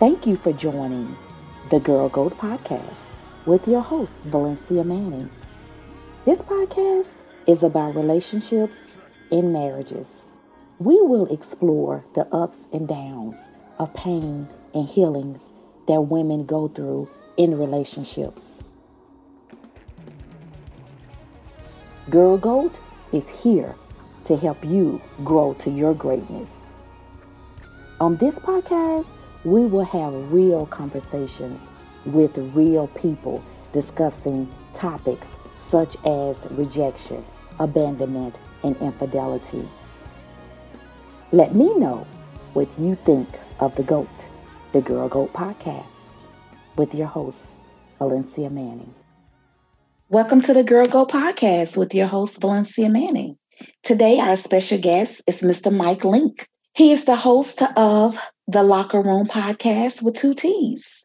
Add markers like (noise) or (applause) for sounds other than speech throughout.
Thank you for joining the Girl Goat Podcast with your host, Valencia Manning. This podcast is about relationships and marriages. We will explore the ups and downs of pain and healings that women go through in relationships. Girl Goat is here to help you grow to your greatness. On this podcast, we will have real conversations with real people discussing topics such as rejection, abandonment, and infidelity. Let me know what you think of The GOAT, the Girl Goat Podcast, with your host, Valencia Manning. Welcome to the Girl Goat Podcast with your host, Valencia Manning. Today, our special guest is Mr. Mike Link. He is the host of the Locker Room Podcast with two T's.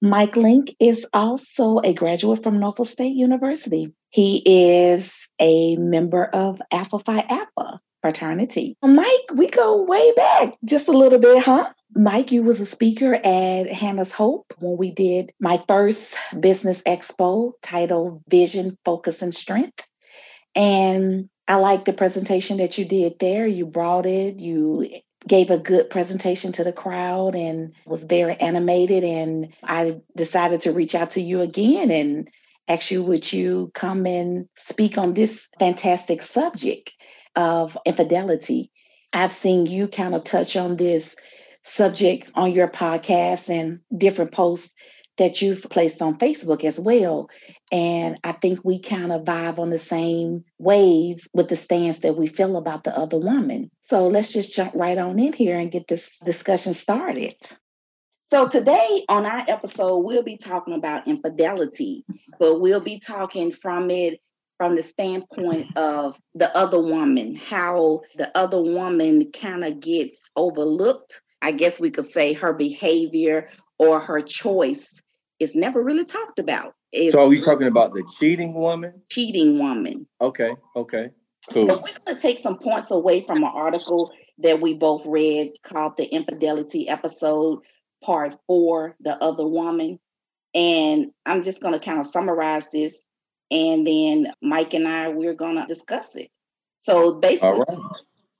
Mike Link is also a graduate from Norfolk State University. He is a member of Alpha Phi Alpha fraternity. Mike, we go way back just a little bit, huh? Mike, you was a speaker at Hannah's Hope when we did my first business expo titled Vision, Focus, and Strength. And I like the presentation that you did there. You brought it, you gave a good presentation to the crowd and was very animated. And I decided to reach out to you again and ask you, would you come and speak on this fantastic subject of infidelity? I've seen you kind of touch on this subject on your podcast and different posts that you've placed on Facebook as well. And I think we kind of vibe on the same wave with the stance that we feel about the other woman. So let's just jump right on in here and get this discussion started. So today on our episode, we'll be talking about infidelity, but we'll be talking from it from the standpoint of the other woman, how the other woman kind of gets overlooked. I guess we could say her behavior or her choice is never really talked about. It's so are we talking about the cheating woman? Cheating woman. Okay, okay. Cool. So we're gonna take some points away from an article that we both read called the infidelity episode, part four, the other woman. And I'm just gonna kind of summarize this and then Mike and I we're gonna discuss it. So basically right.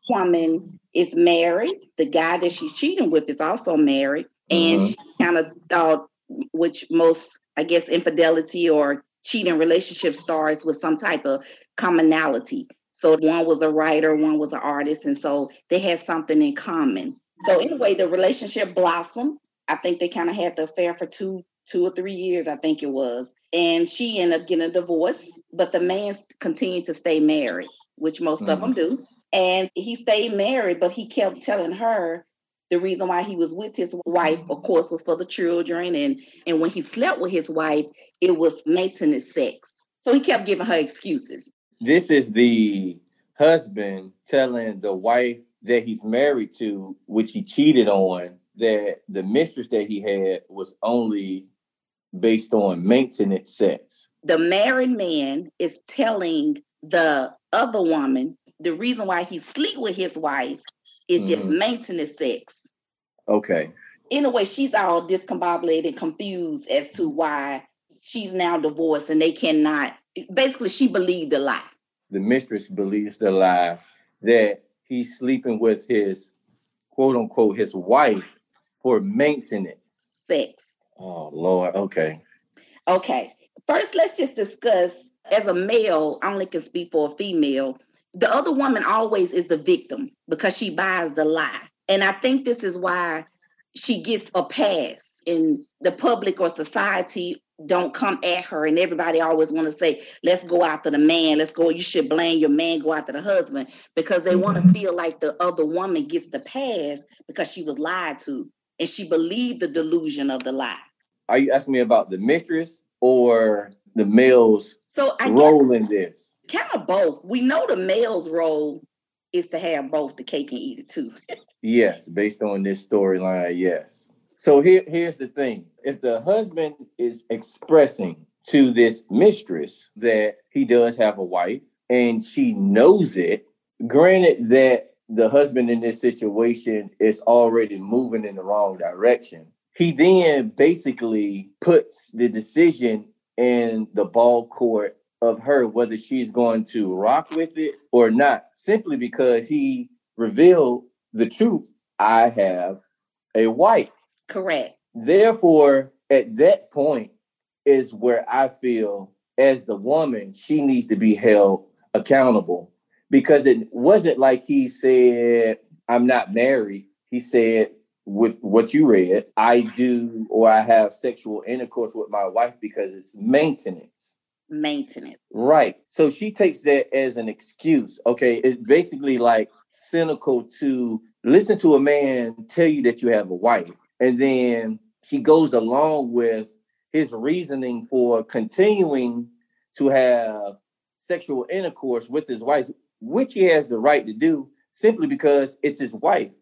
woman is married. The guy that she's cheating with is also married. And mm-hmm. she kind of thought which most, I guess, infidelity or cheating relationship starts with some type of commonality. So one was a writer, one was an artist, and so they had something in common. So anyway, the relationship blossomed. I think they kind of had the affair for two, two or three years, I think it was. And she ended up getting a divorce, but the man continued to stay married, which most mm-hmm. of them do. And he stayed married, but he kept telling her the reason why he was with his wife, of course, was for the children. And, and when he slept with his wife, it was maintenance sex. So he kept giving her excuses. This is the husband telling the wife that he's married to, which he cheated on, that the mistress that he had was only based on maintenance sex. The married man is telling the other woman the reason why he sleep with his wife is just mm-hmm. maintenance sex. Okay. In a way, she's all discombobulated, confused as to why she's now divorced and they cannot. Basically, she believed the lie. The mistress believes the lie that he's sleeping with his quote unquote his wife for maintenance. Sex. Oh Lord. Okay. Okay. First, let's just discuss as a male, I only can speak for a female. The other woman always is the victim because she buys the lie. And I think this is why she gets a pass in the public or society don't come at her and everybody always want to say let's go after the man. Let's go you should blame your man go after the husband because they mm-hmm. want to feel like the other woman gets the pass because she was lied to and she believed the delusion of the lie. Are you asking me about the mistress or the male's so I role in this? Kind of both. We know the male's role is to have both the cake and eat it too (laughs) Yes, based on this storyline, yes. So here, here's the thing. If the husband is expressing to this mistress that he does have a wife and she knows it, granted that the husband in this situation is already moving in the wrong direction, he then basically puts the decision in the ball court of her whether she's going to rock with it or not, simply because he revealed the truth. I have a wife. Correct. Therefore, at that point is where I feel as the woman, she needs to be held accountable because it wasn't like he said, I'm not married. He said, with what you read, I do or I have sexual intercourse with my wife because it's maintenance. Maintenance. Right. So she takes that as an excuse. Okay. It's basically like cynical to listen to a man tell you that you have a wife. And then she goes along with his reasoning for continuing to have sexual intercourse with his wife, which he has the right to do simply because it's his wife.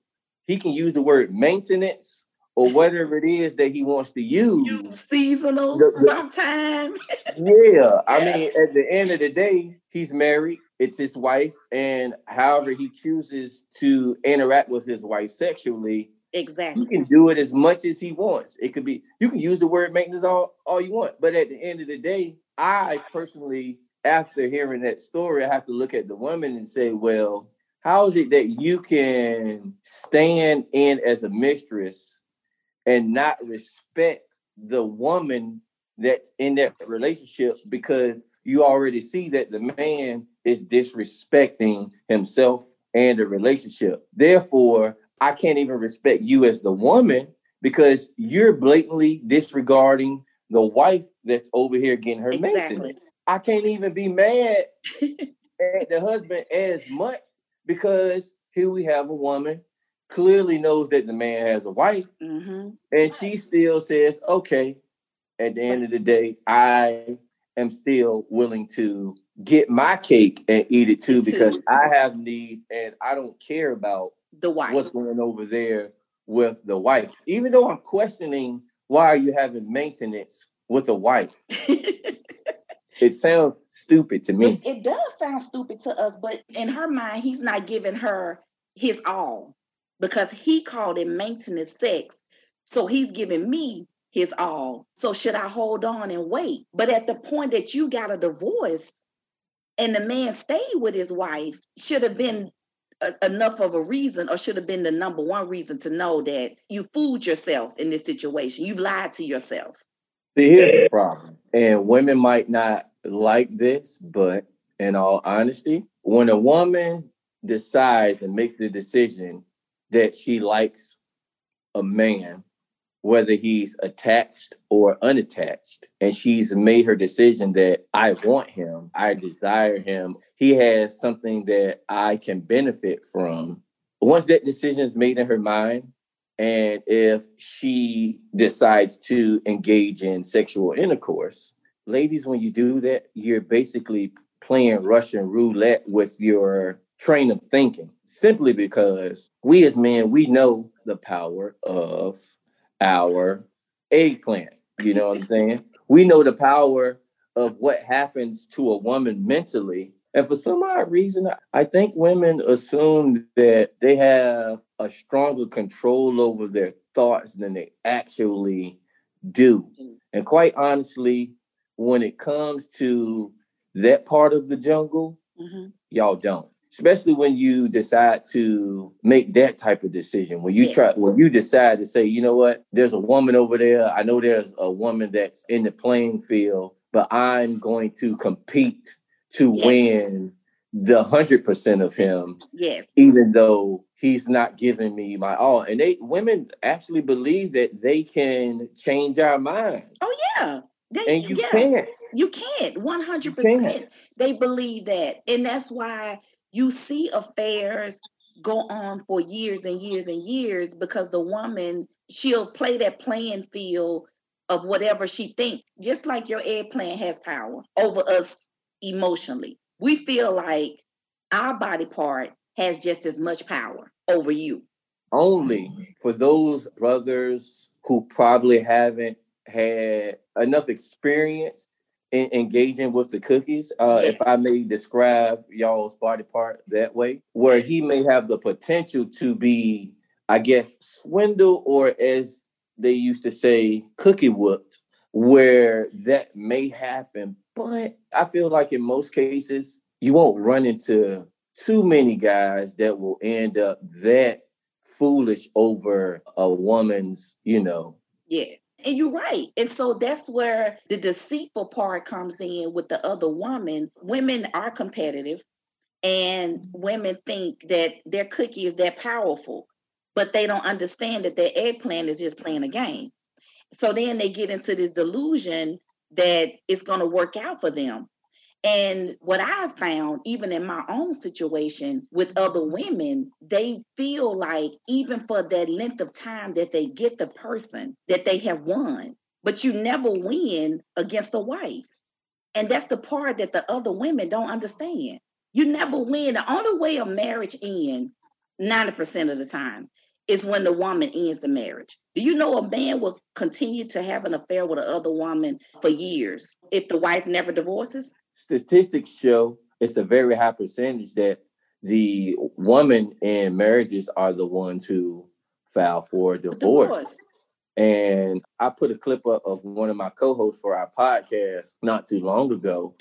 He can use the word maintenance or whatever it is that he wants to use. use seasonal the, the, sometime. (laughs) yeah. I mean, at the end of the day, he's married. It's his wife. And however he chooses to interact with his wife sexually, Exactly. He can do it as much as he wants. It could be you can use the word maintenance all, all you want, but at the end of the day, I personally, after hearing that story, I have to look at the woman and say, well, how is it that you can stand in as a mistress and not respect the woman that's in that relationship because you already see that the man is disrespecting himself and the relationship. Therefore, I can't even respect you as the woman because you're blatantly disregarding the wife that's over here getting her exactly. maintenance. I can't even be mad (laughs) at the husband as much because here we have a woman clearly knows that the man has a wife mm-hmm. and she still says okay at the end of the day i am still willing to get my cake and eat it too because i have needs and i don't care about the wife. What's going over there with the wife? Even though I'm questioning why are you having maintenance with a wife? (laughs) it sounds stupid to me. It, it, does sound stupid to us, but in her mind, he's not giving her his all because he called it maintenance sex. So he's giving me his all. So should I hold on and wait? But at the point that you got a divorce and the man stayed with his wife, should have been a, enough of a reason or should have been the number one reason to know that you fooled yourself in this situation. You've lied to yourself. See, here's the problem. And women might not like this, but in all honesty, when a woman decides and makes the decision that she likes a man whether he's attached or unattached. And she's made her decision that I want him, I desire him. He has something that I can benefit from. Once that decision is made in her mind, and if she decides to engage in sexual intercourse, ladies, when you do that, you're basically playing Russian roulette with your train of thinking simply because we as men, we know the power of our eggplant. You know what I'm saying? We know the power of what happens to a woman mentally. And for some odd reason, I think women assume that they have a stronger control over their thoughts than they actually do. And quite honestly, when it comes to that part of the jungle, mm-hmm. y'all don't especially when you decide to make that type of decision. When you yeah. try when you decide to say you know what? There's a woman over there. I know there's a woman that's in the playing field but i'm going to compete to yeah. win the 100% of him yeah even though he's not giving me my all. And they women actually believe that they can change our minds. Oh yeah. They, and you yeah. can't. You can't. 100% can't. they believe that. And that's why you see affairs go on for years and years and years because the woman she'll play that playing field of whatever she thinks just like your eggplant has power over us emotionally. We feel like our body part has just as much power over you. Only for those brothers who probably haven't had enough experience in, engaging with the cookies, uh, if I may describe y'all's body part that way, where he may have the potential to be, I guess, swindle or as they used to say cookie whooped, where that may happen. But I feel like in most cases, you won't run into too many guys that will end up that foolish over a woman's, you know. Yeah. And you're right. And so that's where the deceitful part comes in with the other woman. Women are competitive and women think that their cookie is that powerful, but they don't understand that their eggplant is just playing a game. So then they get into this delusion that it's going to work out for them. And what I've found, even in my own situation with other women, they feel like even for that length of time that they get the person that they have won, but you never win against a wife. And that's the part that the other women don't understand. You never win. The only way a marriage ends 90% of the time is when the woman ends the marriage. Do you know a man will continue to have an affair with another woman for years if the wife never divorces? Statistics show it's a very high percentage that the woman in marriages are the ones who file for divorce. divorce. And I put a clip up of one of my co-hosts for our podcast not too long ago.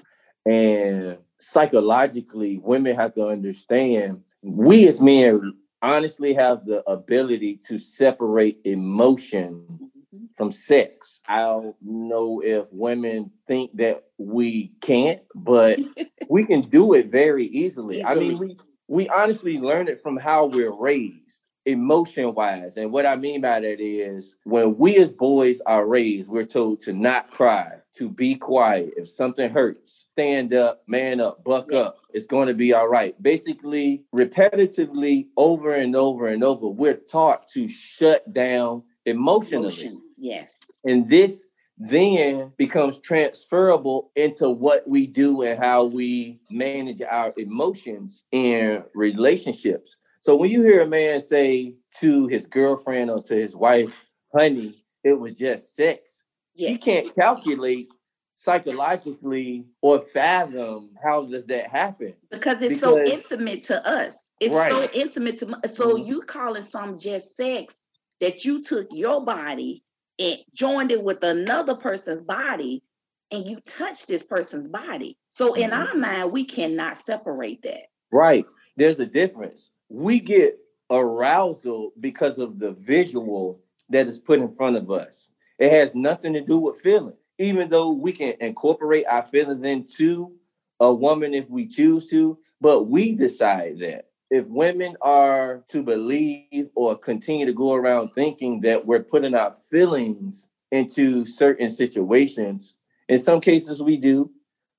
And psychologically, women have to understand we as men honestly have the ability to separate emotion from sex. I don't know if women think that we can't, but (laughs) we can do it very easily. I mean, we we honestly learn it from how we're raised emotion wise. And what I mean by that is when we as boys are raised, we're told to not cry, to be quiet. If something hurts, stand up, man up, buck up. It's going to be all right. Basically, repetitively, over and over and over, we're taught to shut down emotionally. Emotion. Yes. And this then becomes transferable into what we do and how we manage our emotions in relationships. So when you hear a man say to his girlfriend or to his wife, honey, it was just sex, she can't calculate psychologically or fathom how does that happen because it's because, so intimate to us it's right. so intimate to so mm-hmm. you calling some just sex that you took your body and joined it with another person's body and you touch this person's body. So in mm-hmm. our mind, we cannot separate that. Right. There's a difference. We get arousal because of the visual that is put in front of us. It has nothing to do with feeling. Even though we can incorporate our feelings into a woman if we choose to, but we decide that if women are to believe or continue to go around thinking that we're putting our feelings into certain situations, in some cases we do,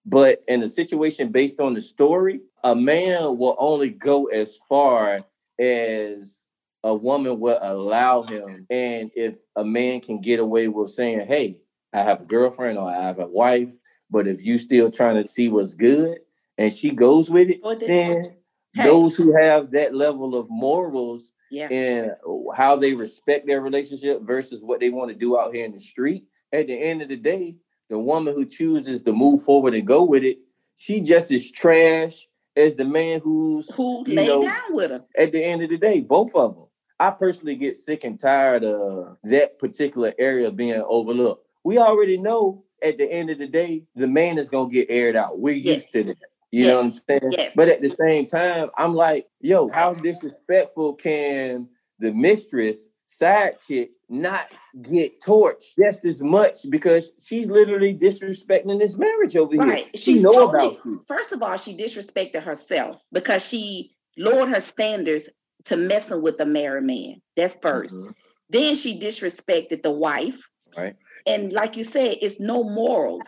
but in a situation based on the story, a man will only go as far as a woman will allow him. And if a man can get away with saying, Hey, I have a girlfriend or I have a wife, but if you still trying to see what's good and she goes with it, then hey. those who have that level of morals yeah. and how they respect their relationship versus what they want to do out here in the street. At the end of the day, the woman who chooses to move forward and go with it, she just as trash as the man who's who lay know, down with her. At the end of the day, both of them. I personally get sick and tired of that particular area being overlooked. We already know at the end of the day, the man is gonna get aired out. We're yes. used to that. You yes. know what I'm saying? Yes. But at the same time, I'm like, yo, how disrespectful can the mistress side chick not get torched just as much because she's literally disrespecting this marriage over right. here. Right. She know totally, about you. First of all, she disrespected herself because she lowered her standards to messing with a married man. That's 1st mm-hmm. Then she disrespected the wife. Right. And like you said, it's no morals.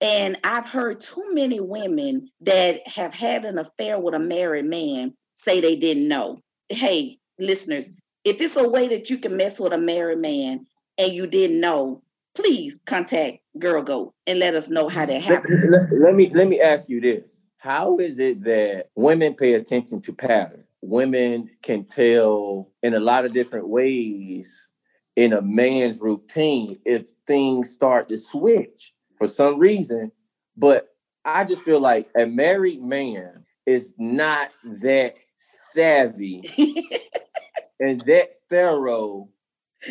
And I've heard too many women that have had an affair with a married man say they didn't know. Hey, listeners, if it's a way that you can mess with a married man and you didn't know, please contact Girl Goat and let us know how that happened. Let, let, let me let me ask you this. How is it that women pay attention to pattern? Women can tell in a lot of different ways in a man's routine if things start to switch for some reason. But I just feel like a married man is not that savvy (laughs) and that thorough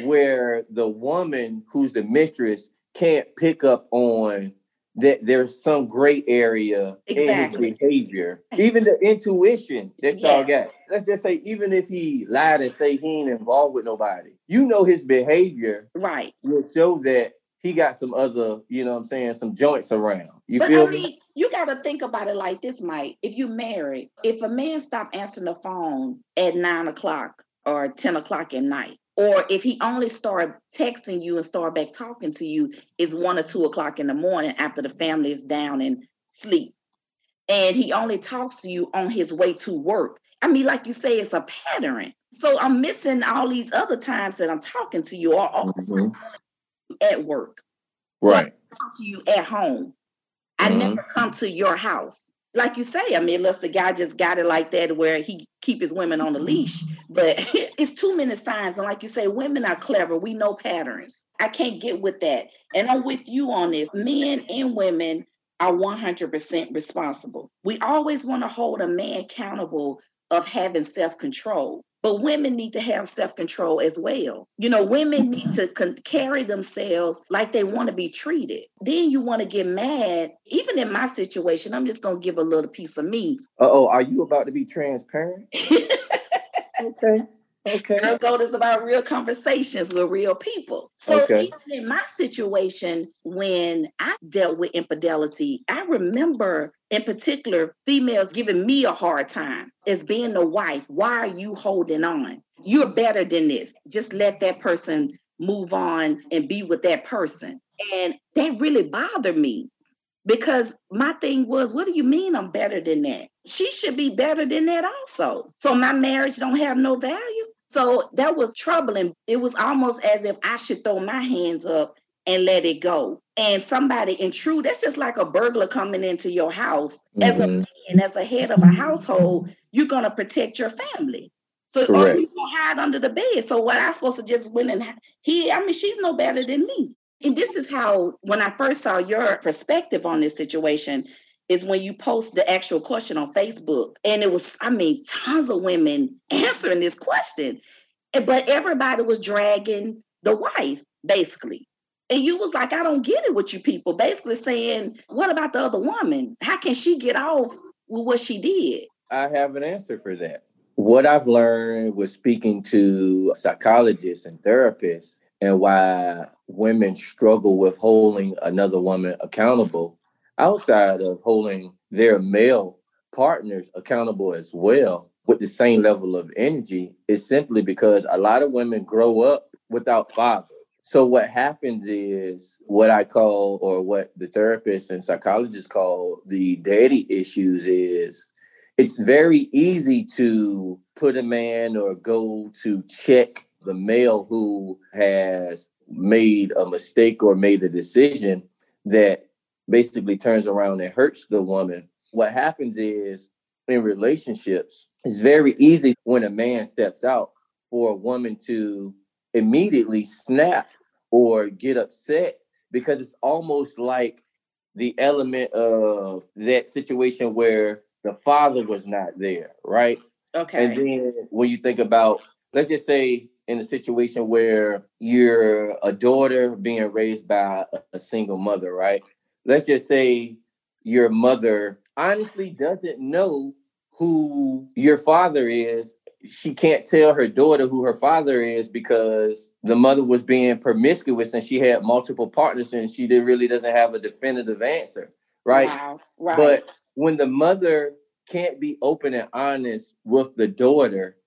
where the woman who's the mistress can't pick up on that there's some gray area Exactly. in his behavior, (laughs) even the intuition that y'all Yes. got. Let's just say, even if he lied and say he ain't involved with nobody, you know his behavior Right. will show that he got some other, you know what I'm saying, some joints around. You but feel I me? mean, you got to think about it like this, Mike. If you married, if a man stop answering the phone at nine o'clock or 10 o'clock at night, or if he only start texting you and start back talking to you is one or two o'clock in the morning after the family is down and sleep, and he only talks to you on his way to work. I mean, like you say, it's a pattern. So I'm missing all these other times that I'm talking to you or, or Mhm. At work. So Right. talk to you at home. I Mhm. never come to your house. Like you say, I mean, unless the guy just got it like that where he keep his women on the leash. But (laughs) it's too many signs. And like you say, women are clever. We know patterns. I can't get with that. And I'm with you on this. Men and women are 100% responsible. We always want to hold a man accountable of having self-control. But women need to have self-control as well. You know, women need to con- carry themselves like they want to be treated. Then you want to get mad. Even in my situation, I'm just gonna give a little piece of me. Uh oh, are you about to be transparent? (laughs) okay. Okay. Girl Goat is about real conversations with real people. So Okay. even in my situation, when I dealt with infidelity, I remember in particular females giving me a hard time as being the wife. Why are you holding on? You're better than this. Just let that person move on and be with that person. And that really bothered me because my thing was, what do you mean I'm better than that? She should be better than that also. So my marriage don't have no value. So that was troubling. It was almost as if I should throw my hands up and let it go. And somebody intrude, that's just like a burglar coming into your house. As a Mhm. man, as a head of a household, you're gonna protect your family. So or Correct. you gonna hide under the bed. So what I supposed to just went and he, I mean, she's no better than me. And this is how, when I first saw your perspective on this situation, is when you post the actual question on Facebook. And it was, I mean, tons of women (laughs) answering this question. But everybody was dragging the wife, basically. And you was like, I don't get it with you people, basically saying, what about the other woman? How can she get off with what she did? I have an answer for that. What I've learned with speaking to psychologists and therapists and why women struggle with holding another woman accountable outside of holding their male partners accountable as well with the same level of energy is simply because a lot of women grow up without fathers. So what happens is what I call or what the therapists and psychologists call the daddy issues is it's very easy to put a man or go to check the male who has made a mistake or made a decision that basically turns around and hurts the woman. What happens is in relationships, it's very easy when a man steps out for a woman to immediately snap or get upset because it's almost like the element of that situation where the father was not there, right? Okay. And then when you think about, let's just say in a situation where you're a daughter being raised by a, single mother, right? Let's just say your mother honestly doesn't know who your father is. She can't tell her daughter who her father is because the mother was being promiscuous and she had multiple partners and she really doesn't have a definitive answer, right? Wow. Right. But when the mother can't be open and honest with the daughter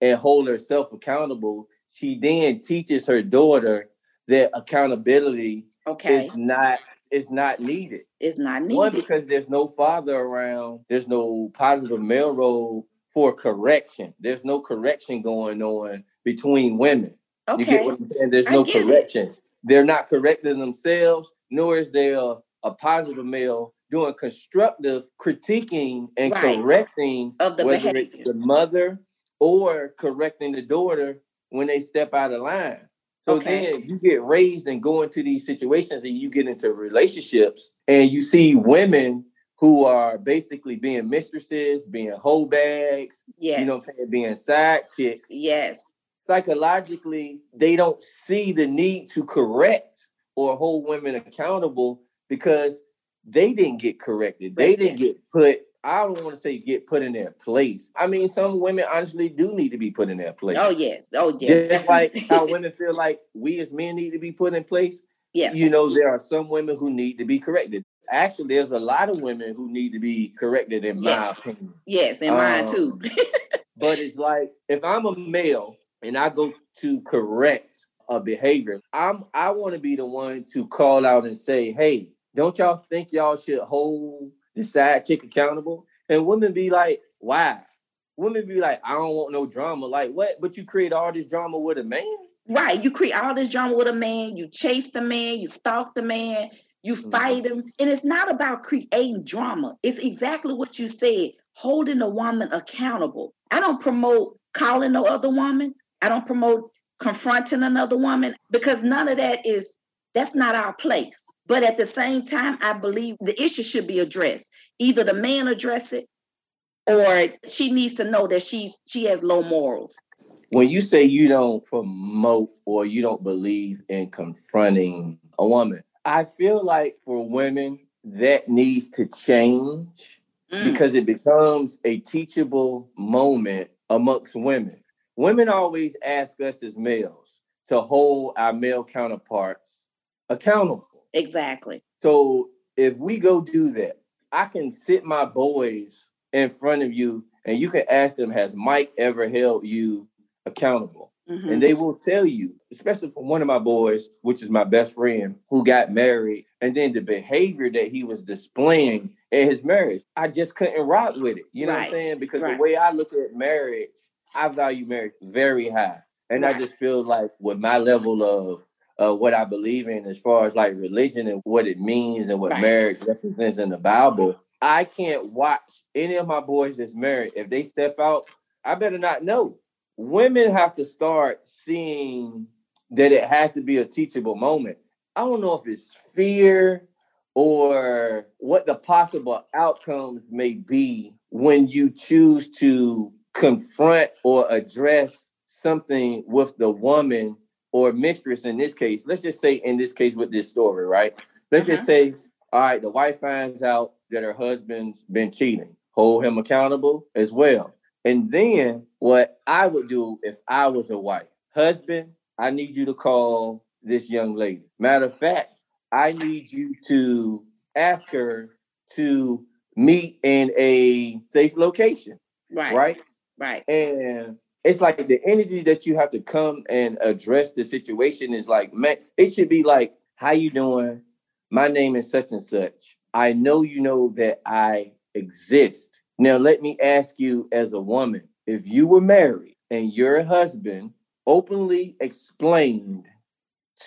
and hold herself accountable, she then teaches her daughter that accountability okay. is not is not needed. It's not needed. One, because there's no father around, there's no positive male role for correction. There's no correction going on between women. Okay. You get what I'm saying? There's no get it. correction. They're not correcting themselves, nor is there a, a positive male doing constructive critiquing and Right. correcting Of the whether it's the mother or correcting the daughter when they step out of line. So Okay. then you get raised and go into these situations and you get into relationships and you see women who are basically being mistresses, being hoe bags, Yes. you know what I'm saying, being side chicks Yes. psychologically they don't see the need to correct or hold women accountable because they didn't get corrected. They didn't get put I don't want to say get put in their place. I mean, some women honestly do need to be put in their place. Oh yes, oh yes. Just like how (laughs) women feel like we as men need to be put in place. Yeah. You know, there are some women who need to be corrected. Actually, there's a lot of women who need to be corrected, in yes. my opinion. Yes, in um, mine too. (laughs) but it's like if I'm a male and I go to correct a behavior, I'm I want to be the one to call out and say, "Hey, don't y'all think y'all should hold the side chick accountable?" And women be like, "Why?" Women be like, "I don't want no drama." Like what? But you create all this drama with a man. Right. You create all this drama with a man. You chase the man. You stalk the man. You fight them. And it's not about creating drama. It's exactly what you said holding a woman accountable. I don't promote calling no other woman. I don't promote confronting another woman because none of that is, that's not our place. But at the same time, I believe the issue should be addressed. Either the man address it or she needs to know that she's she has low morals. When you say you don't promote or you don't believe in confronting a woman, I feel like for women that needs to change mm. because it becomes a teachable moment amongst women. Women always ask us as males to hold our male counterparts accountable. Exactly. So if we go do that, I can sit my boys in front of you and you can ask them, has Mike ever held you accountable? Mm-hmm. And they will tell you, especially from one of my boys, which is my best friend, who got married, and then the behavior that he was displaying in his marriage, I just couldn't rock with it. You know right. what I'm saying? Because right. the way I look at marriage, I value marriage very high. And right. I just feel like with my level of uh, what I believe in as far as like religion and what it means and what marriage represents in the Bible, I can't watch any of my boys that's married. If they step out, I better not know women have to start seeing that it has to be a teachable moment. I don't know if it's fear or what the possible outcomes may be when you choose to confront or address something with the woman or mistress in this case. Let's just say in this case with this story, right? Let's uh-huh. just say, all right, the wife finds out that her husband's been cheating. Hold him accountable as well. And then what I would do if I was a wife, husband, I need you to call this young lady. Matter of fact, I need you to ask her to meet in a safe location. Right. Right. Right. And it's like the energy that you have to come and address the situation is like, man, it should be like, how you doing? My name is such and such. I know you know that I exist. Now, let me ask you as a woman if you were married and your husband openly explained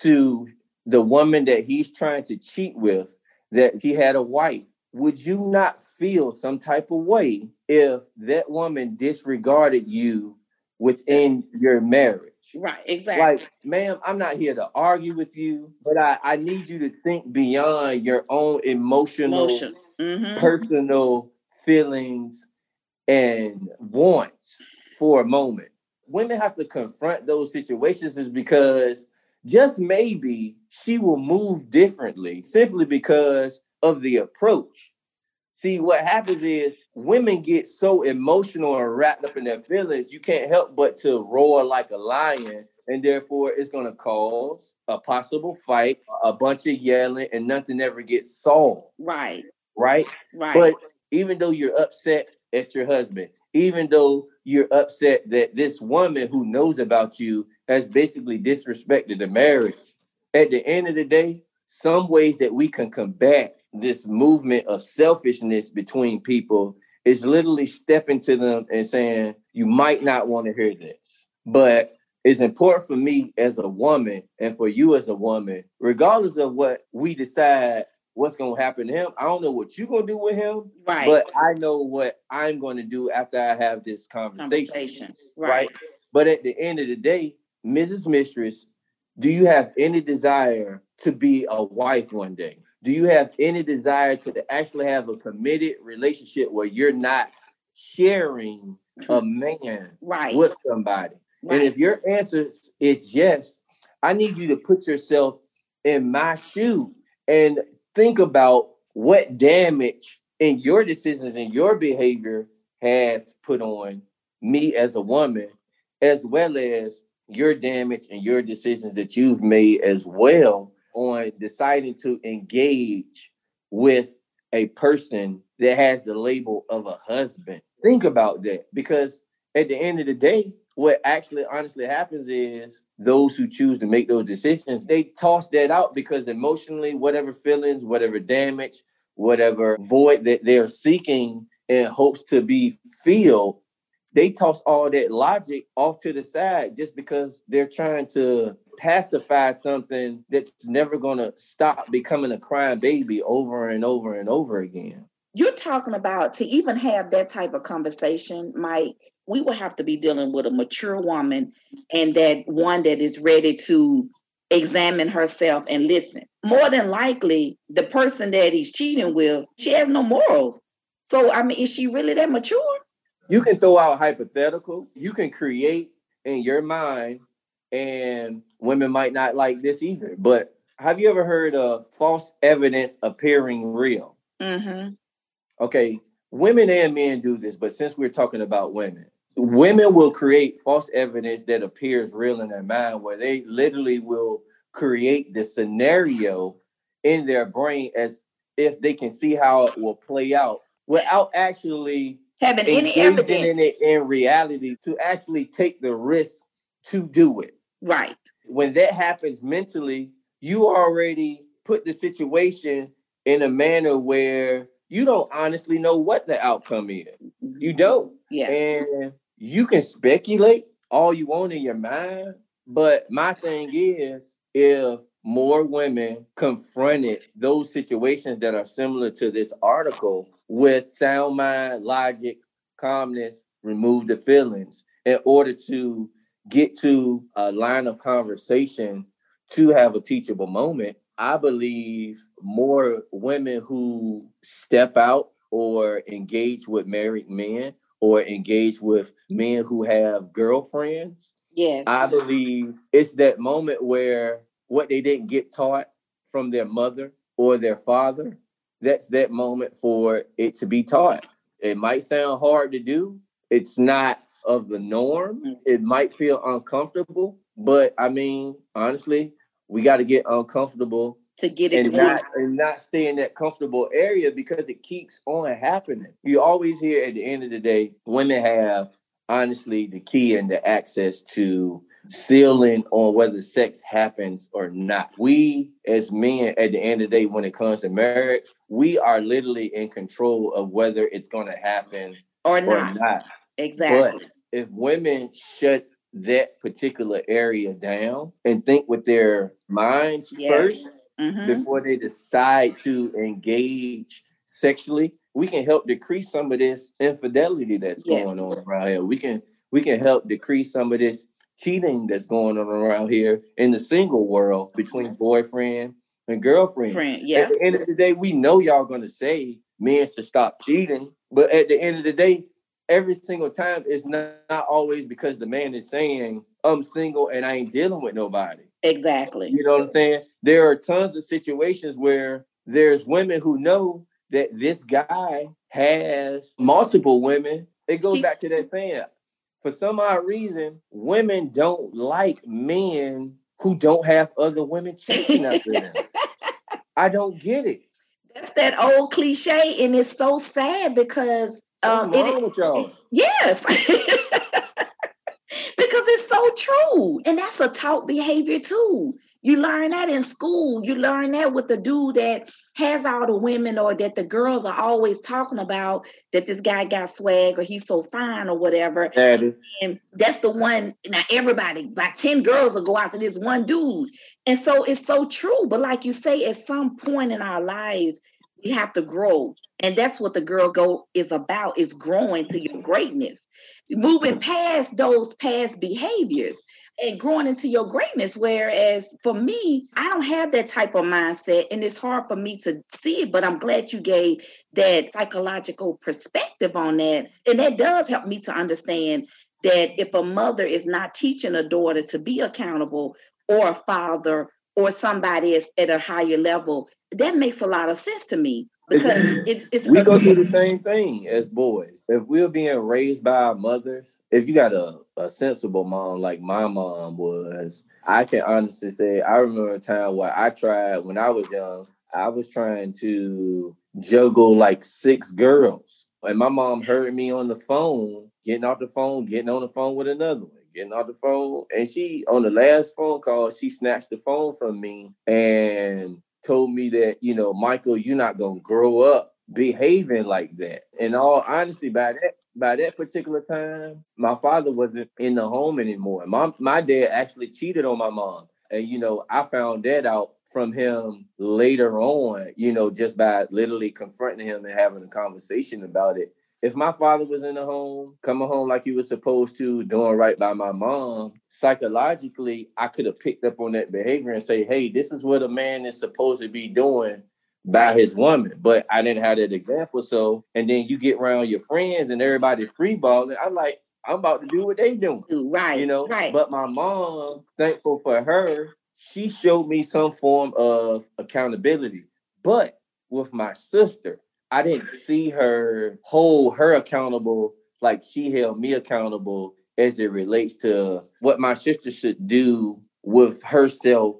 to the woman that he's trying to cheat with that he had a wife, would you not feel some type of way if that woman disregarded you within your marriage? Right, exactly. Like, ma'am, I'm not here to argue with you, but I, I need you to think beyond your own emotional, Emotion. mm-hmm. personal feelings and wants for a moment. Women have to confront those situations is because just maybe she will move differently simply because of the approach. See, what happens is women get so emotional and wrapped up in their feelings, you can't help but to roar like a lion. And therefore, it's going to cause a possible fight, a bunch of yelling, and nothing ever gets solved. Right. Right. Right. But even though you're upset at your husband, even though you're upset that this woman who knows about you has basically disrespected the marriage, at the end of the day, some ways that we can combat this movement of selfishness between people is literally stepping to them and saying, You might not want to hear this, but it's important for me as a woman and for you as a woman, regardless of what we decide what's gonna happen to him. I don't know what you're gonna do with him, right? But I know what I'm gonna do after I have this conversation, conversation. Right. right? But at the end of the day, Mrs. Mistress, do you have any desire to be a wife one day? Do you have any desire to actually have a committed relationship where you're not sharing a man right. with somebody? Right. And if your answer is yes, I need you to put yourself in my shoe and think about what damage in your decisions and your behavior has put on me as a woman, as well as your damage and your decisions that you've made as well on deciding to engage with a person that has the label of a husband. Think about that because at the end of the day, what actually honestly happens is those who choose to make those decisions, they toss that out because emotionally, whatever feelings, whatever damage, whatever void that they're seeking in hopes to be filled, they toss all that logic off to the side just because they're trying to pacify something that's never going to stop becoming a crying baby over and over and over again. You're talking about to even have that type of conversation, Mike, we will have to be dealing with a mature woman and that one that is ready to examine herself and listen. More than likely, the person that he's cheating with, she has no morals. So, I mean, is she really that mature? You can throw out hypotheticals. You can create in your mind, and women might not like this either. But have you ever heard of false evidence appearing real? Mm-hmm. Okay, women and men do this, but since we're talking about women, women will create false evidence that appears real in their mind where they literally will create the scenario in their brain as if they can see how it will play out without actually having any evidence in it in reality to actually take the risk to do it. Right. When that happens mentally, you already put the situation in a manner where you don't honestly know what the outcome is. You mm-hmm. don't. Yeah. And you can speculate all you want in your mind, but my thing is if more women confronted those situations that are similar to this article with sound mind, logic, calmness, remove the feelings in order to get to a line of conversation to have a teachable moment, I believe more women who step out or engage with married men or engage with men who have girlfriends. Yes. I believe it's that moment where what they didn't get taught from their mother or their father, that's that moment for it to be taught. It might sound hard to do. It's not of the norm. Mm. It might feel uncomfortable, but I mean, honestly, we got to get uncomfortable to get it and not, and not stay in that comfortable area because it keeps on happening. You always hear at the end of the day, women have honestly the key and the access to sealing on whether sex happens or not. We as men at the end of the day, when it comes to marriage, we are literally in control of whether it's gonna happen or not. Or not. Exactly. But if women shut that particular area down and think with their minds yes. first mm-hmm. before they decide to engage sexually, we can help decrease some of this infidelity that's yes. going on around here. We can we can help decrease some of this cheating that's going on around here in the single world between boyfriend and girlfriend. Friend, yeah. At the end of the day, we know y'all gonna say men should stop cheating, but at the end of the day, every single time it's not, not always because the man is saying I'm single and I ain't dealing with nobody. Exactly. You know what I'm saying? There are tons of situations where there's women who know that this guy has multiple women. It goes back to that saying. For some odd reason, women don't like men who don't have other women chasing after them. (laughs) I don't get it. That's that old cliche, and it's so sad because um, it, yes. (laughs) because it's so true. And that's a taught behavior too. You learn that in school. You learn that with the dude that has all the women or that the girls are always talking about that this guy got swag or he's so fine or whatever. That is. And that's the one. Now, everybody, about 10 girls will go out to this one dude. And so it's so true. But like you say, at some point in our lives, we have to grow. And that's what the girl go is about is growing to your greatness moving mm-hmm. past those past behaviors and growing into your greatness. Whereas for me, I don't have that type of mindset, and it's hard for me to see it. But I'm glad you gave that psychological perspective on that. And that does help me to understand that if a mother is not teaching a daughter to be accountable or a father or somebody is at a higher level, that makes a lot of sense to me because it's, it's we go through the same thing as boys. If we're being raised by our mothers, if you got a, a sensible mom like my mom was, I can honestly say I remember a time where I tried when I was young, I was trying to juggle like six girls. And my mom heard me on the phone, getting off the phone, getting on the phone with another one, getting off the phone. And she, on the last phone call, she snatched the phone from me and told me that, you know, Michael, you're not going to grow up behaving like that. And all honesty, by that by that particular time, my father wasn't in the home anymore. My my dad actually cheated on my mom. And you know, I found that out from him later on, you know, just by literally confronting him and having a conversation about it. If my father was in the home, coming home like he was supposed to, doing right by my mom, psychologically, I could have picked up on that behavior and say, hey, this is what a man is supposed to be doing by his woman. But I didn't have that example. So, and then you get around your friends and everybody free balling. I'm like, I'm about to do what they doing. Right. You know, right. but my mom, thankful for her, she showed me some form of accountability. But with my sister, I didn't see her hold her accountable like she held me accountable as it relates to what my sister should do with herself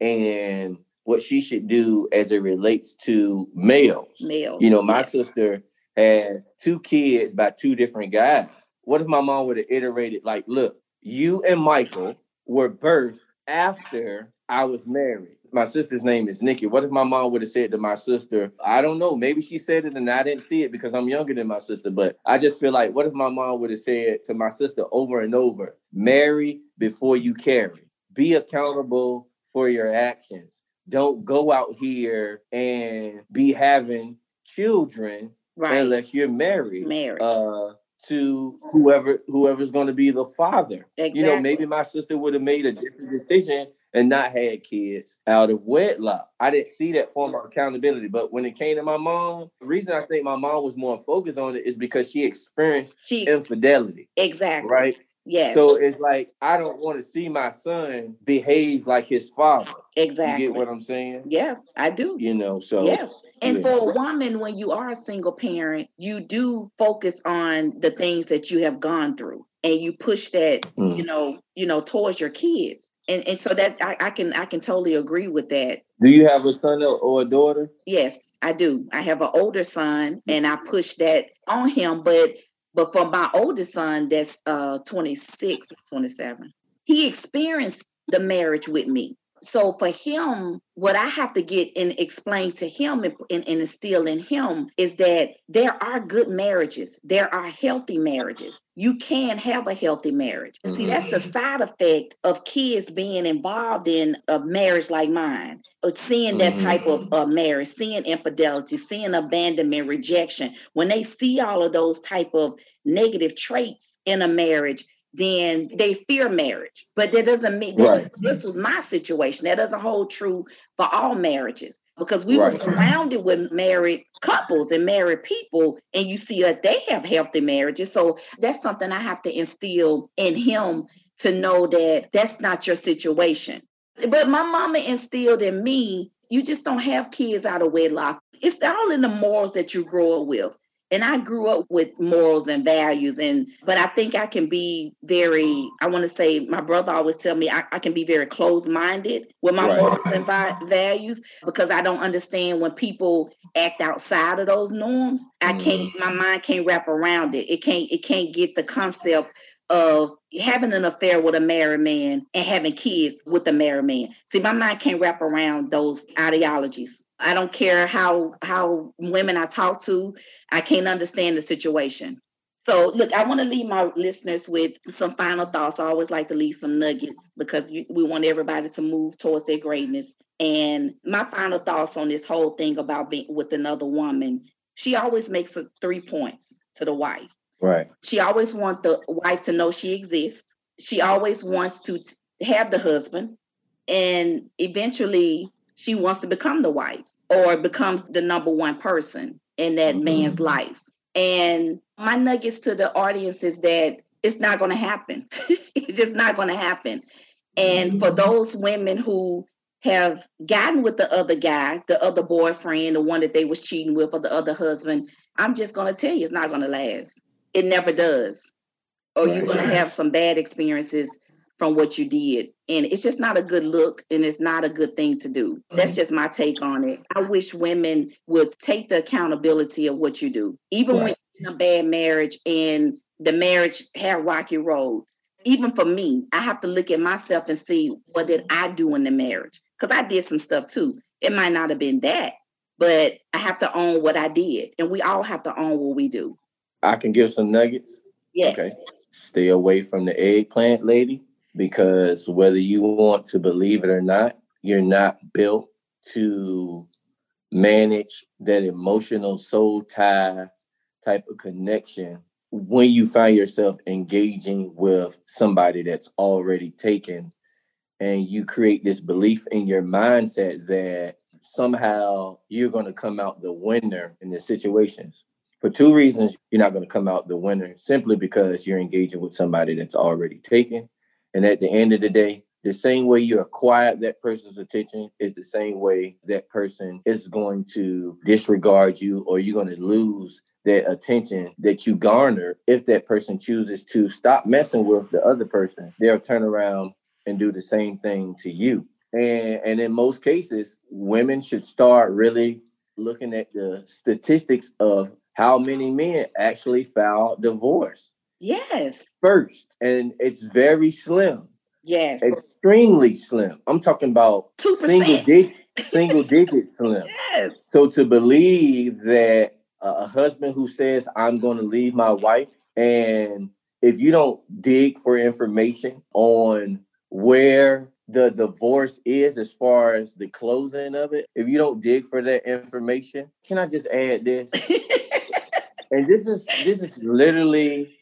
and what she should do as it relates to males. Males. You know, my yeah. sister has two kids by two different guys. What if my mom would have iterated like, look, you and Michael were birthed after I was married. My sister's name is Nikki. What if my mom would have said to my sister, I don't know, maybe she said it and I didn't see it because I'm younger than my sister, but I just feel like, what if my mom would have said to my sister over and over, marry before you carry, be accountable for your actions. Don't go out here and be having children right. unless you're married. Married. Uh, to whoever whoever's going to be the father. Exactly. You know, maybe my sister would have made a different decision and not had kids out of wedlock. I didn't see that form of accountability. But when it came to my mom, the reason I think my mom was more focused on it is because she experienced she infidelity. exactly Right. Yes. So it's like I don't want to see my son behave like his father. exactly. You get what I'm saying? yeah, I do. You know, so Yeah. And yeah. for a woman, when you are a single parent, you do focus on the things that you have gone through and you push that, Mm. you know, you know, towards your kids. And and so that I, I can I can totally agree with that. do you have a son or- a daughter? Yes, I do. I have an older son and I push that on him, but but for my oldest son that's uh 26, 27, he experienced the marriage with me. So for him, what I have to get and explain to him and, and, and instill in him is that there are good marriages. There are healthy marriages. You can have a healthy marriage. See, that's the mm-hmm. side effect of kids being involved in a marriage like mine, uh, seeing that mm-hmm. type of uh, marriage, seeing infidelity, seeing abandonment, rejection. When they see all of those type of negative traits in a marriage, then they fear marriage. But that doesn't mean this, Right. this was my situation. That doesn't hold true for all marriages because we were surrounded with married couples and married people, and you see that they have healthy marriages. So that's something I have to instill in him to know that that's not your situation. But my mama instilled in me, you just don't have kids out of wedlock. It's all in the morals that you grow up with. And I grew up with morals and values, and but I think I can be very. I want to say my brother always tell me I, I can be very closed-minded with my Right. morals and vi- values because I don't understand when people act outside of those norms. I mm. can't. My mind can't wrap around it. It can't. It can't get the concept of having an affair with a married man and having kids with a married man. See, my mind can't wrap around those ideologies. I don't care how how women I talk to, I can't understand the situation. So, look, I want to leave my listeners with some final thoughts. I always like to leave some nuggets because we want everybody to move towards their greatness. And my final thoughts on this whole thing about being with another woman, she always makes a three points to the wife. Right. She always wants the wife to know she exists. She always wants to t- have the husband. And eventually, she wants to become the wife or becomes the number one person in that Mhm. man's life. And my nuggets to the audience is that it's not going to happen. (laughs) it's just not going to happen. And for those women who have gotten with the other guy, the other boyfriend, the one that they was cheating with, or the other husband, I'm just going to tell you, it's not going to last. It never does. Or you're going to have some bad experiences from what you did. And it's just not a good look and it's not a good thing to do. That's mm. just my take on it. I wish women would take the accountability of what you do. Even right. when you're in a bad marriage and the marriage had rocky roads. Even for me, I have to look at myself and see what did I do in the marriage? Because I did some stuff too. It might not have been that, but I have to own what I did. And we all have to own what we do. I can give some nuggets. Yeah. Okay. Stay away from the eggplant lady because whether you want to believe it or not, you're not built to manage that emotional soul tie type of connection when you find yourself engaging with somebody that's already taken and you create this belief in your mindset that somehow you're going to come out the winner in the situations. For two reasons you're not going to come out the winner simply because you're engaging with somebody that's already taken and at the end of the day the same way you acquire that person's attention is the same way that person is going to disregard you or you're going to lose that attention that you garner if that person chooses to stop messing with the other person. They'll turn around and do the same thing to you. And and in most cases women should start really looking at the statistics of how many men actually file divorce yes first and it's very slim yes extremely slim i'm talking about 2%. single digit (laughs) single digit slim yes so to believe that a husband who says, I'm going to leave my wife. And if you don't dig for information on where the divorce is as far as the closing of it, if you don't dig for that information, can I just add this? (laughs) and this is this is literally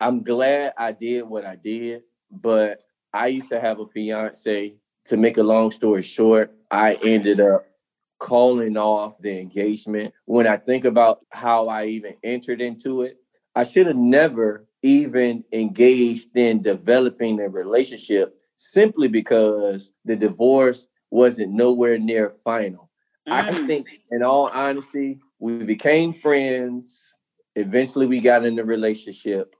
I'm glad I did what I did, but I used to have a fiance. To make a long story short, I ended up calling off the engagement. When I think about how I even entered into it, I should have never even engaged in developing a relationship simply because the divorce wasn't nowhere near final. Mm. I think, in all honesty, we became friends. Eventually, we got in a relationship,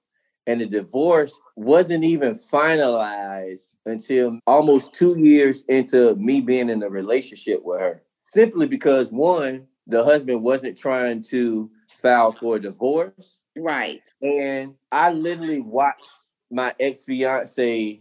and the divorce wasn't even finalized until almost two years into me being in a relationship with her simply because one, the husband wasn't trying to file for a divorce. Right. And I literally watched my ex fiance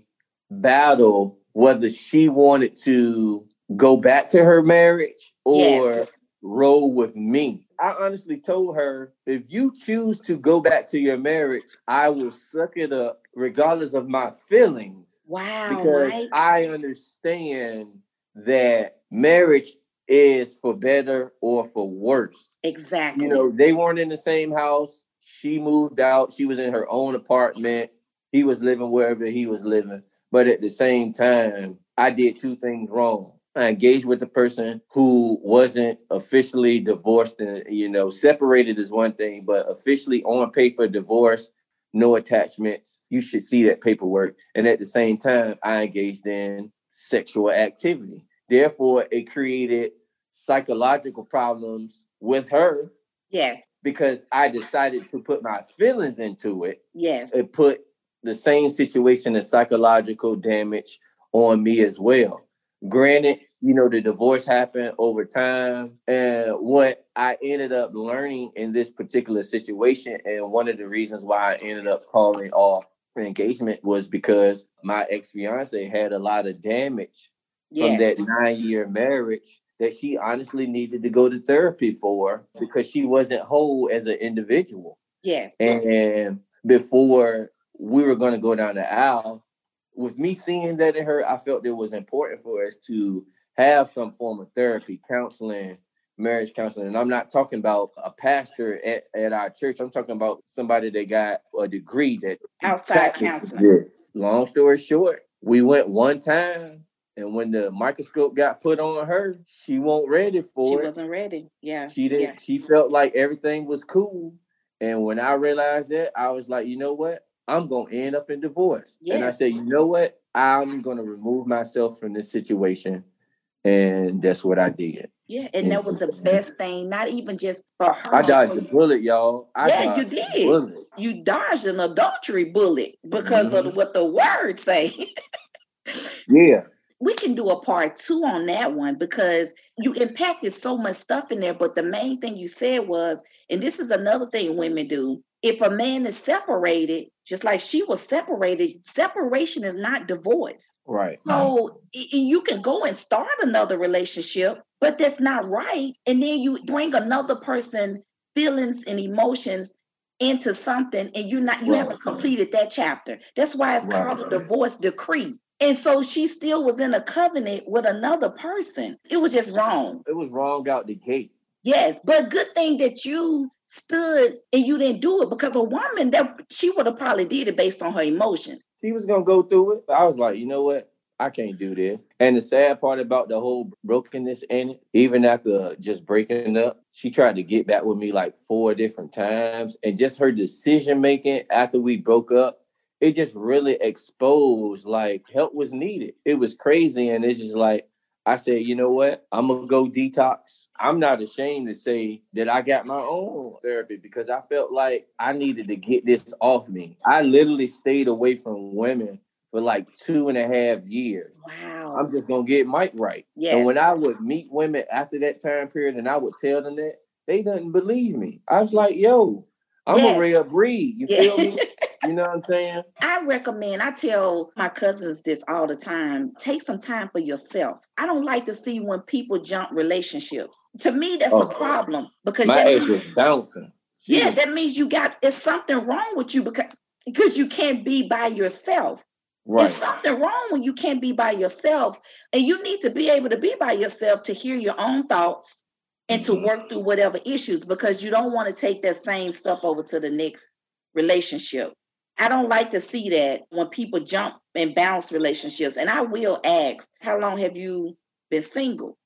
battle whether she wanted to go back to her marriage or yes. roll with me. I honestly told her, if you choose to go back to your marriage, I will suck it up regardless of my feelings. Wow. Because right? I understand that marriage is for better or for worse. Exactly. You know, they weren't in the same house. She moved out. She was in her own apartment. He was living wherever he was living. But at the same time, I did two things wrong. I engaged with the person who wasn't officially divorced and, you know, separated is one thing, but officially on paper divorced, no attachments. You should see that paperwork. And at the same time, I engaged in sexual activity. Therefore, it created psychological problems with her. Yes. Because I decided to put my feelings into it. Yes. It put the same situation of psychological damage on me as well. Granted, you know, the divorce happened over time. And what I ended up learning in this particular situation, and one of the reasons why I ended up calling off engagement was because my ex fiance had a lot of damage yes. from that nine year marriage that she honestly needed to go to therapy for because she wasn't whole as an individual. Yes. And before we were going to go down the aisle, with me seeing that in her, I felt it was important for us to have some form of therapy, counseling, marriage counseling. And I'm not talking about a pastor at, at our church. I'm talking about somebody that got a degree that outside counseling. This. Long story short, we went one time and when the microscope got put on her, she wasn't ready for she it. She wasn't ready. Yeah. She didn't. Yeah. She felt like everything was cool. And when I realized that, I was like, you know what? I'm gonna end up in divorce. Yeah. And I said, you know what? I'm gonna remove myself from this situation. And that's what I did. Yeah, and, and that was the best thing, not even just for her. I dodged a bullet, y'all. I yeah, you did. You dodged an adultery bullet because mm-hmm. of what the words say. (laughs) yeah we can do a part two on that one because you impacted so much stuff in there. But the main thing you said was, and this is another thing women do if a man is separated, just like she was separated, separation is not divorce. Right. So you can go and start another relationship, but that's not right. And then you bring another person feelings and emotions into something and you're not you right. haven't completed that chapter. That's why it's right. called a divorce decree. And so she still was in a covenant with another person. It was just wrong. It was wrong out the gate. Yes, but good thing that you stood and you didn't do it because a woman that she would have probably did it based on her emotions. She was gonna go through it. I was like, you know what? I can't do this. And the sad part about the whole brokenness in it, even after just breaking up, she tried to get back with me like four different times. And just her decision making after we broke up it just really exposed like help was needed. It was crazy. And it's just like, I said, you know what? I'm gonna go detox. I'm not ashamed to say that I got my own therapy because I felt like I needed to get this off me. I literally stayed away from women for like two and a half years. Wow. I'm just gonna get Mike right. Yeah. And when I would meet women after that time period and I would tell them that, they didn't believe me. I was like, yo, I'm yes. a rare breed. You feel me? (laughs) You know what I'm saying? I recommend, I tell my cousins this all the time take some time for yourself. I don't like to see when people jump relationships. To me, that's oh, a problem because my ex was bouncing. She yeah, was... that means you got it's something wrong with you because because you can't be by yourself. Right. There's something wrong when you can't be by yourself. And you need to be able to be by yourself to hear your own thoughts and to mm-hmm. work through whatever issues because you don't want to take that same stuff over to the next relationship. I don't like to see that when people jump and bounce relationships. And I will ask, how long have you been single?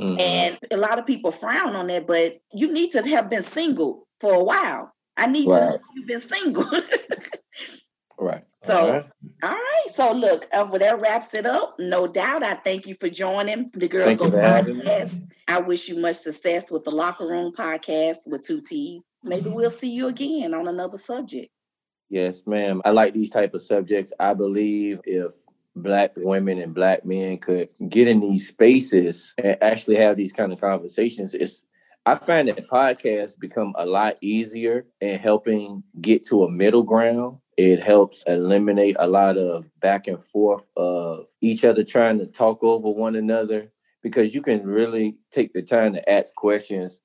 Mm-hmm. And a lot of people frown on that, but you need to have been single for a while. I need right. to know you've been single. (laughs) right. So, all right. all right. So, look, uh, well, that wraps it up. No doubt. I thank you for joining the Girl thank Go podcast. I wish you much success with the Locker Room podcast with two T's. Maybe we'll see you again on another subject. Yes, ma'am. I like these type of subjects. I believe if black women and black men could get in these spaces and actually have these kind of conversations, it's I find that podcasts become a lot easier in helping get to a middle ground. It helps eliminate a lot of back and forth of each other trying to talk over one another because you can really take the time to ask questions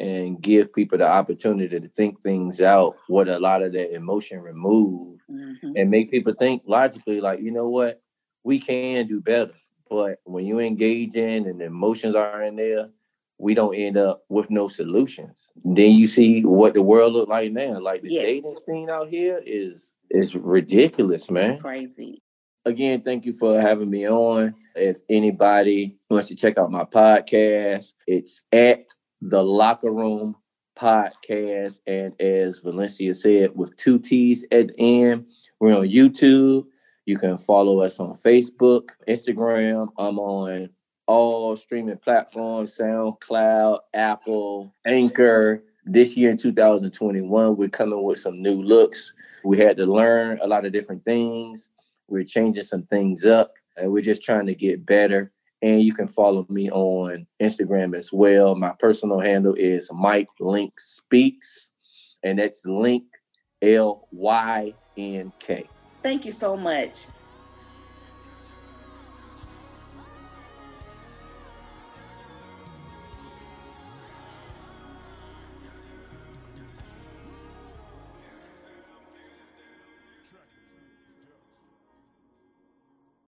and give people the opportunity to think things out what a lot of that emotion remove mm-hmm. and make people think logically like you know what? We can do better. But when you engage in and the emotions are in there we don't end up with no solutions. Then you see what the world look like now. Like the yes. dating scene out here is is ridiculous man. Crazy. Again thank you for having me on. If anybody wants to check out my podcast it's at the Locker Room Podcast. And as Valencia said, with two T's at the end, we're on YouTube. You can follow us on Facebook, Instagram. I'm on all streaming platforms SoundCloud, Apple, Anchor. This year in 2021, we're coming with some new looks. We had to learn a lot of different things. We're changing some things up, and we're just trying to get better and you can follow me on Instagram as well. My personal handle is Mike Lynk Speaks, and that's Lynk L Y N K. Thank you so much.